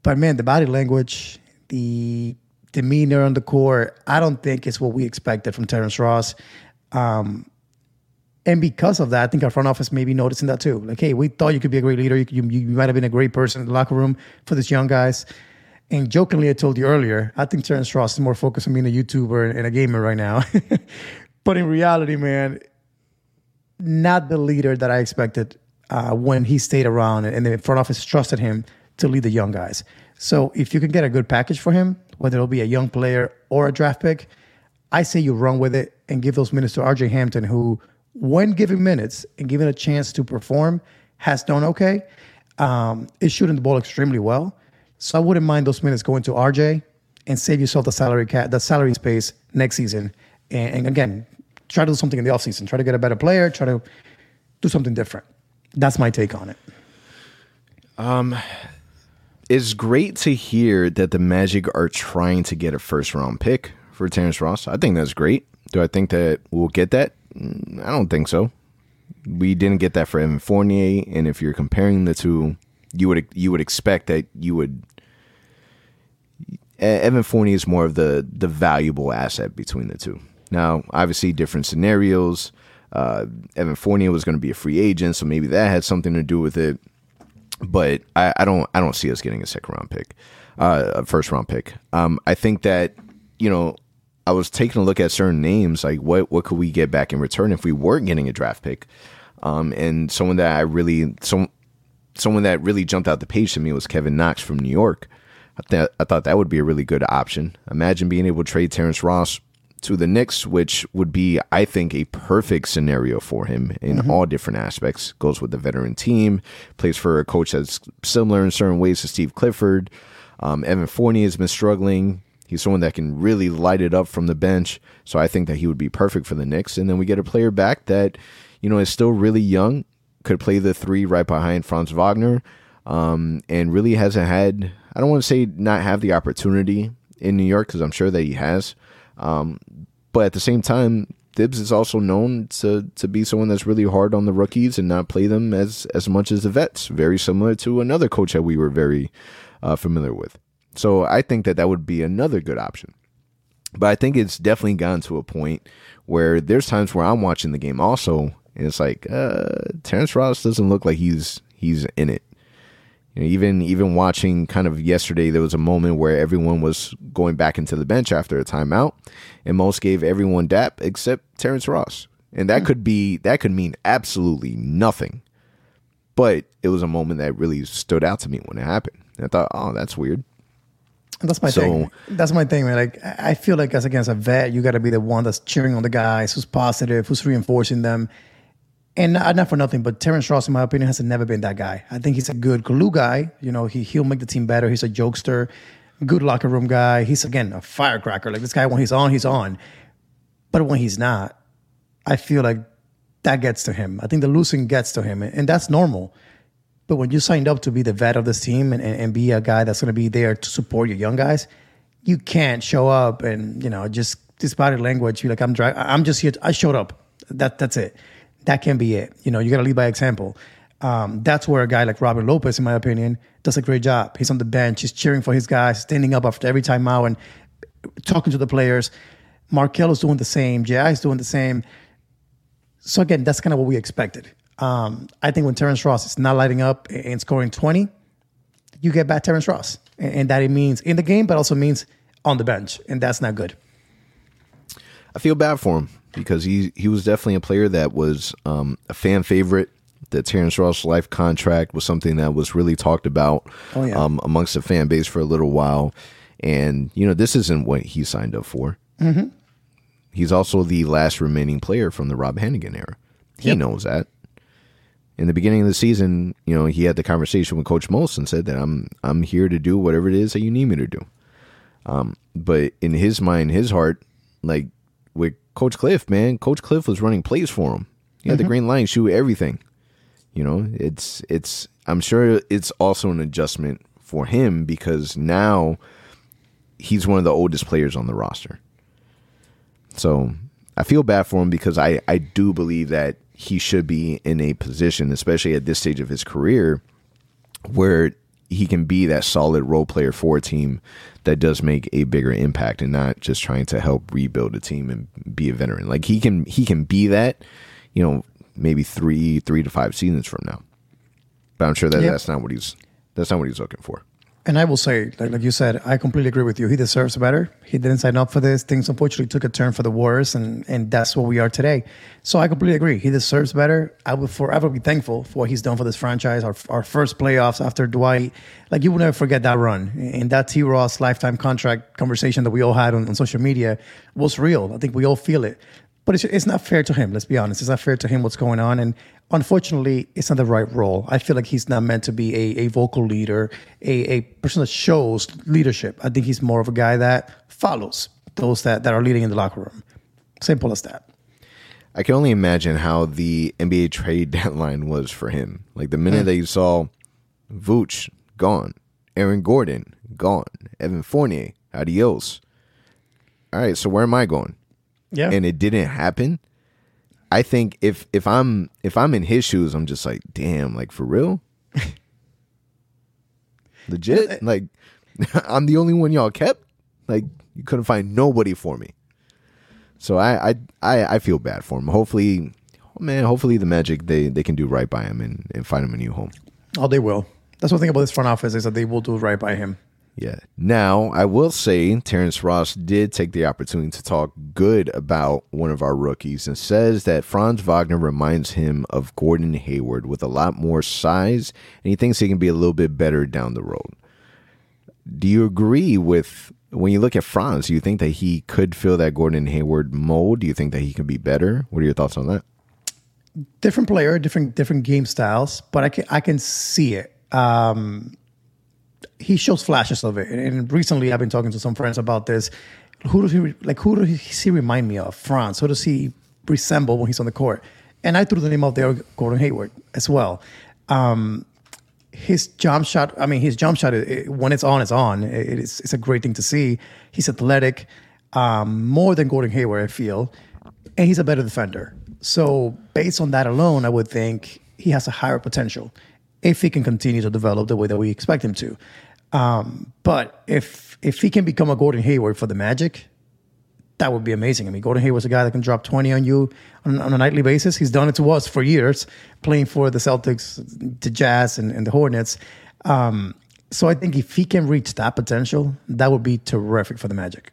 but man, the body language, the demeanor on the court, I don't think it's what we expected from Terrence Ross. Um, and because of that, I think our front office may be noticing that too. Like, hey, we thought you could be a great leader. You, you, you might have been a great person in the locker room for these young guys. And jokingly, I told you earlier, I think Terrence Ross is more focused on being a YouTuber and a gamer right now. but in reality, man, not the leader that I expected uh, when he stayed around and the front office trusted him to lead the young guys. So if you can get a good package for him, whether it'll be a young player or a draft pick, I say you run with it and give those minutes to RJ Hampton, who, when given minutes and given a chance to perform, has done okay. Um, is shooting the ball extremely well. So I wouldn't mind those minutes going to RJ and save yourself the salary cap, the salary space next season. And, and again, try to do something in the offseason. Try to get a better player. Try to do something different. That's my take on it. Um, It's great to hear that the Magic are trying to get a first round pick for Terrence Ross. I think that's great. Do I think that we'll get that? Mm, I don't think so. We didn't get that for Evan Fournier, and if you're comparing the two, you would you would expect that you would. Evan Fournier is more of the the valuable asset between the two. Now, obviously, different scenarios. Uh, Evan Fournier was going to be a free agent, so maybe that had something to do with it but I, I don't I don't see us getting a second round pick, uh, a first round pick. Um, I think that you know I was taking a look at certain names, like what what could we get back in return if we weren't getting a draft pick, um, and someone that I really some someone that really jumped out the page to me was Kevin Knox from New York. I thought I thought that would be a really good option. Imagine being able to trade Terrence Ross to the Knicks, which would be, I think, a perfect scenario for him in all different aspects. Goes with the veteran team, plays for a coach that's similar in certain ways to Steve Clifford. Um, Evan Fournier has been struggling. He's someone that can really light it up from the bench. So I think that he would be perfect for the Knicks. And then we get a player back that, you know, is still really young, could play the three right behind Franz Wagner, um, and really hasn't had, I don't want to say not have the opportunity in New York because I'm sure that he has. Um, but at the same time, Thibs is also known to to be someone that's really hard on the rookies and not play them as as much as the vets. Very similar to another coach that we were very uh, familiar with. So I think that that would be another good option. But I think it's definitely gotten to a point where there's times where I'm watching the game also, and it's like uh, Terrence Ross doesn't look like he's he's in it. You know, even even watching kind of yesterday, there was a moment where everyone was going back into the bench after a timeout, and Mose gave everyone dap except Terrence Ross, and that hmm. could be that could mean absolutely nothing, but it was a moment that really stood out to me when it happened. And I thought, oh, that's weird. That's my So- thing. That's my thing, man. Like I I feel like as against a vet, you got to be the one that's cheering on the guys, who's positive, who's reinforcing them. And not, not for nothing, but Terrence Ross, in my opinion, has never been that guy. I think he's a good glue guy. You know, he he'll make the team better. He's a jokester, good locker room guy. He's again a firecracker. Like this guy, when he's on, he's on. But when he's not, I feel like that gets to him. I think the losing gets to him, and that's normal. But when you signed up to be the vet of this team and, and, and be a guy that's going to be there to support your young guys, you can't show up and you know just this body language. You're like, I'm dry. I'm just here. I showed up. That that's it. That can be it. You know, you got to lead by example. Um, that's where a guy like Robin Lopez, in my opinion, does a great job. He's on the bench. He's cheering for his guys, standing up after every timeout and talking to the players. Markelle is doing the same. J.I. is doing the same. So again, that's kind of what we expected. Um, I think when Terrence Ross is not lighting up and scoring 20, you get back Terrence Ross. And, and that it means in the game, but also means on the bench. And that's not good. I feel bad for him because he he was definitely a player that was um, a fan favorite. The Terrence Ross life contract was something that was really talked about Oh, yeah. um, amongst the fan base for a little while, and you know this isn't what he signed up for. Mm-hmm. He's also the last remaining player from the Rob Hennigan era. He Yep. knows that. In the beginning of the season, you know, he had the conversation with Coach and said that I'm I'm here to do whatever it is that you need me to do. Um, but in his mind, his heart, like with Coach Cliff, man, Coach Cliff was running plays for him. He had the mm-hmm. green line, shoot everything. You know, it's it's. I'm sure it's also an adjustment for him because now he's one of the oldest players on the roster. So I feel bad for him because I I do believe that he should be in a position, especially at this stage of his career, where he can be that solid role player for a team that does make a bigger impact and not just trying to help rebuild a team and be a veteran. Like he can he can be that, you know, maybe three three to five seasons from now. But I'm sure that Yep. that's not what he's that's not what he's looking for. And I will say, like, like you said, I completely agree with you. He deserves better. He didn't sign up for this. Things unfortunately took a turn for the worse, and and that's what we are today. So I completely agree. He deserves better. I will forever be thankful for what he's done for this franchise. Our our first playoffs after Dwight, like you will never forget that run and that T. Ross lifetime contract conversation that we all had on, on social media was real. I think we all feel it. But it's, it's not fair to him. Let's be honest. It's not fair to him what's going on, and unfortunately, it's not the right role. I feel like he's not meant to be a, a vocal leader, a, a person that shows leadership. I think he's more of a guy that follows those that, that are leading in the locker room. Simple as that. I can only imagine how the NBA trade deadline was for him. Like the minute mm. that you saw Vooch gone, Aaron Gordon gone, Evan Fournier, adios. All right, so where am I going? Yeah. and it didn't happen i think if if i'm if i'm in his shoes i'm just like damn like for real? Legit? Like i'm the only one y'all kept? Like you couldn't find nobody for me. So i i i, I feel bad for him. Hopefully oh man hopefully the magic they they can do right by him and, and find him a new home. Oh, they will. That's one thing about this front office is that they will do right by him. Yeah. Now, I will say Terrence Ross did take the opportunity to talk good about one of our rookies and says that Franz Wagner reminds him of Gordon Hayward with a lot more size, and he thinks he can be a little bit better down the road. Do you agree with when you look at Franz? Do you think that he could fill that Gordon Hayward mold? Do you think that he could be better? What are your thoughts on that? different player, different different game styles, but I can I can see it. Um, he shows flashes of it, and, recently I've been talking to some friends about this. Who does he like? Who does he remind me of? Franz. Who does he resemble when he's on the court? And I threw the name out there, Gordon Hayward, as well. Um, his jump shot. I mean, his jump shot. It- when it's on, it's on. It- it's it's a great thing to see. He's athletic, um, more than Gordon Hayward, I feel, and he's a better defender. So based on that alone, I would think he has a higher potential if he can continue to develop the way that we expect him to. Um, but if if he can become a Gordon Hayward for the Magic, that would be amazing. I mean, Gordon Hayward's a guy that can drop 20 on you on, on a nightly basis. He's done it to us for years, playing for the Celtics, the Jazz, and, and the Hornets. Um, so I think if he can reach that potential, that would be terrific for the Magic.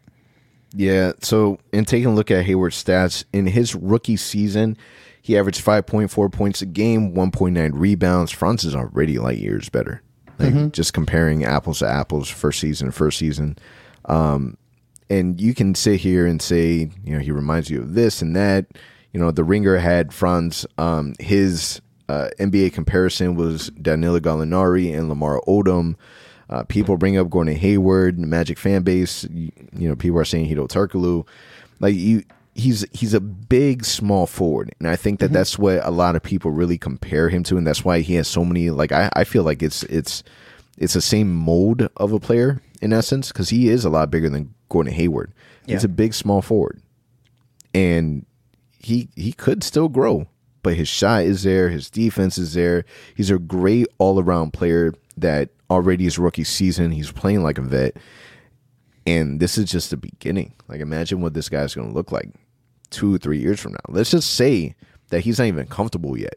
Yeah. So, in taking a look at Hayward's stats, in his rookie season, he averaged 5.4 points a game, 1.9 rebounds. Franz is already light years better. Like, just comparing apples to apples, first season, first season. Um, and you can sit here and say, you know, he reminds you of this and that. You know, the Ringer had Franz, um, his uh, NBA comparison was Danilo Gallinari and Lamar Odom. Uh, people bring up Gordon Hayward, Magic fan base. You, you know, people are saying Hedo Turkoglu. Like you, he's he's a big small forward, and I think that mm-hmm. that's what a lot of people really compare him to, and that's why he has so many. Like I, I feel like it's it's it's the same mold of a player in essence because he is a lot bigger than Gordon Hayward. He's a big small forward, and he he could still grow, but his shot is there, his defense is there. He's a great all around player that already his rookie season he's playing like a vet, and this is just the beginning. Like imagine what this guy's going to look like two three years from now. Let's just say that he's not even comfortable yet.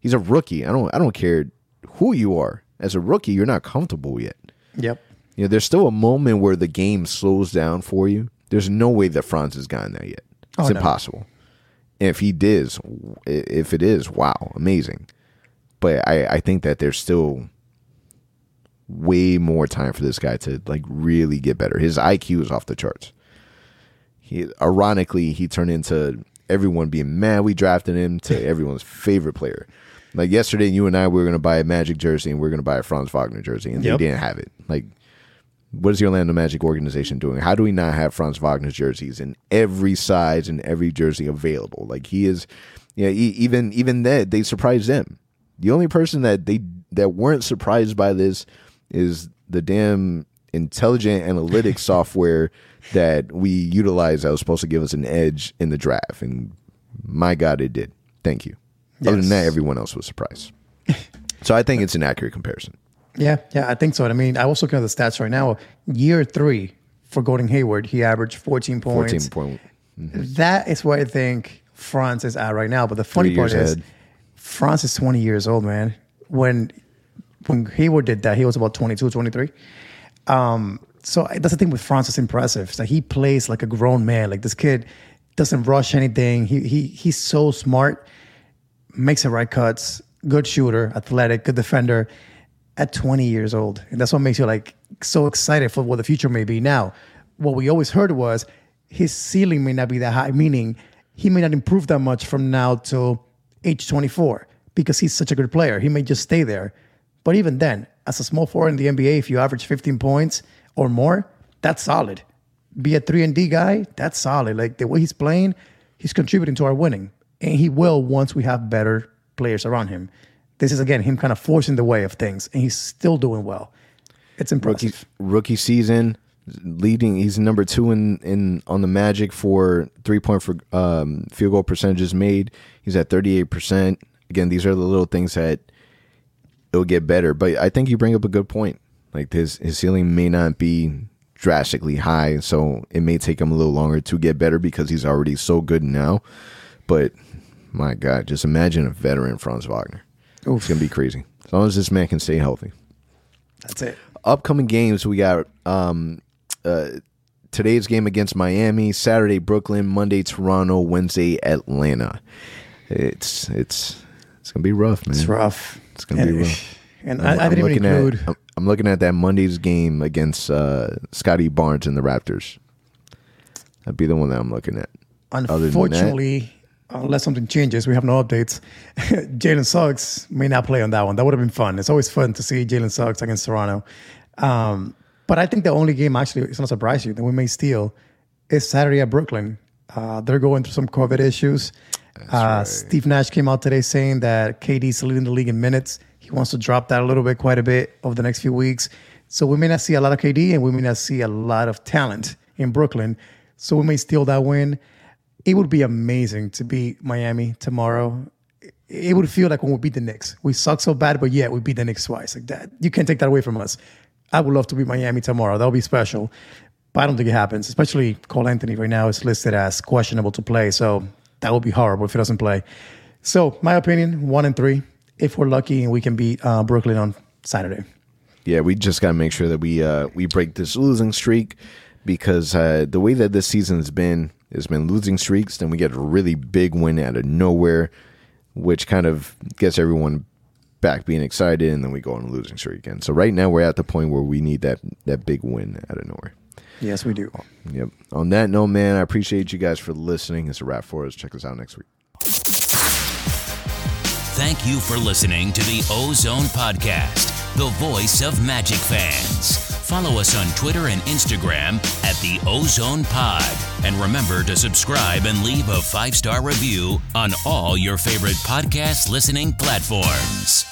He's a rookie. I don't I don't care who you are as a rookie. You're not comfortable yet. Yep. You know, there's still a moment where the game slows down for you. There's no way that Franz has gotten there yet. Oh, it's Oh, no. impossible. And if he does, if it is, wow, amazing. But I, I think that there's still way more time for this guy to like really get better. His IQ is off the charts. He ironically he turned into everyone being mad we drafted him to everyone's favorite player. Like yesterday, you and I we were going to buy a Magic jersey and we are going to buy a Franz Wagner jersey, and Yep. they didn't have it. Like, what is the Orlando Magic organization doing? How do we not have Franz Wagner jerseys in every size and every jersey available? Like he is, yeah. e- even even that they surprised them. The only person that they that weren't surprised by this is the damn intelligent analytics software that we utilize that was supposed to give us an edge in the draft, and my God, it did. Thank you. Other than that, everyone else was surprised. so I think it's an accurate comparison. Yeah, yeah, I think so. I mean, I was looking at the stats right now. Year three for Gordon Hayward, he averaged 14 points. Fourteen point. Mm-hmm. That is where I think Franz is at right now. But the funny part years is. Franz is 20 years old, man. When when Hayward did that, he was about 22, 23. Um, so that's the thing with Franz is impressive. Like he plays like a grown man. Like this kid doesn't rush anything. He he he's so smart, makes the right cuts, good shooter, athletic, good defender at 20 years old. And that's what makes you like so excited for what the future may be. Now, what we always heard was his ceiling may not be that high, meaning he may not improve that much from now till age 24 because he's such a good player. He may just stay there. But even then, as a small forward in the NBA, if you average 15 points or more, that's solid. Be a 3 and D guy, that's solid. Like the way he's playing, he's contributing to our winning. And he will once we have better players around him. This is again him kind of forcing the way of things, and he's still doing well. It's impressive. Rookie, rookie season, leading. He's number two in, in on the Magic for three point for um, field goal percentages made. He's at thirty eight percent. Again, these are the little things that it'll get better. But I think you bring up a good point. Like his his ceiling may not be drastically high, so it may take him a little longer to get better because he's already so good now. But my God, just imagine a veteran Franz Wagner. Oof. It's gonna be crazy. As long as this man can stay healthy. That's it. Upcoming games we got um uh today's game against Miami, Saturday Brooklyn, Monday Toronto, Wednesday Atlanta. It's it's it's gonna be rough, man. It's rough. It's gonna and, be rough. And I'm, I, I didn't even include. At, I'm, I'm, looking at that Monday's game against uh, Scottie Barnes and the Raptors. That'd be the one that I'm looking at. Unfortunately, unless something changes, we have no updates. Jalen Suggs may not play on that one. That would have been fun. It's always fun to see Jalen Suggs against Toronto. Um, but I think the only game actually, it's not surprise you that we may steal is Saturday at Brooklyn. Uh, they're going through some COVID issues. Uh, right. Steve Nash came out today saying that KD's leading the league in minutes. He wants to drop that a little bit, quite a bit over the next few weeks. So we may not see a lot of KD and we may not see a lot of talent in Brooklyn. So we may steal that win it would be amazing to beat Miami tomorrow. It would feel like when we beat the Knicks. We suck so bad, but yeah, we beat the Knicks twice. Like that, you can't take that away from us. I would love to beat Miami tomorrow. That would be special, but I don't think it happens. Especially Cole Anthony right now is listed as questionable to play, so that would be horrible if he doesn't play. So, my opinion, one and three. If we're lucky and we can beat uh, Brooklyn on Saturday. Yeah, we just got to make sure that we uh, we break this losing streak because uh, the way that this season has been, has been losing streaks. Then we get a really big win out of nowhere, which kind of gets everyone back being excited, and then we go on a losing streak again. So right now we're at the point where we need that that big win out of nowhere. Yes, we do. Yep. On that note, man, I appreciate you guys for listening. It's a wrap for us. Check us out next week. Thank you for listening to the Ozone Podcast, the voice of Magic fans. Follow us on Twitter and Instagram at the Ozone Pod. And remember to subscribe and leave a five star review on all your favorite podcast listening platforms.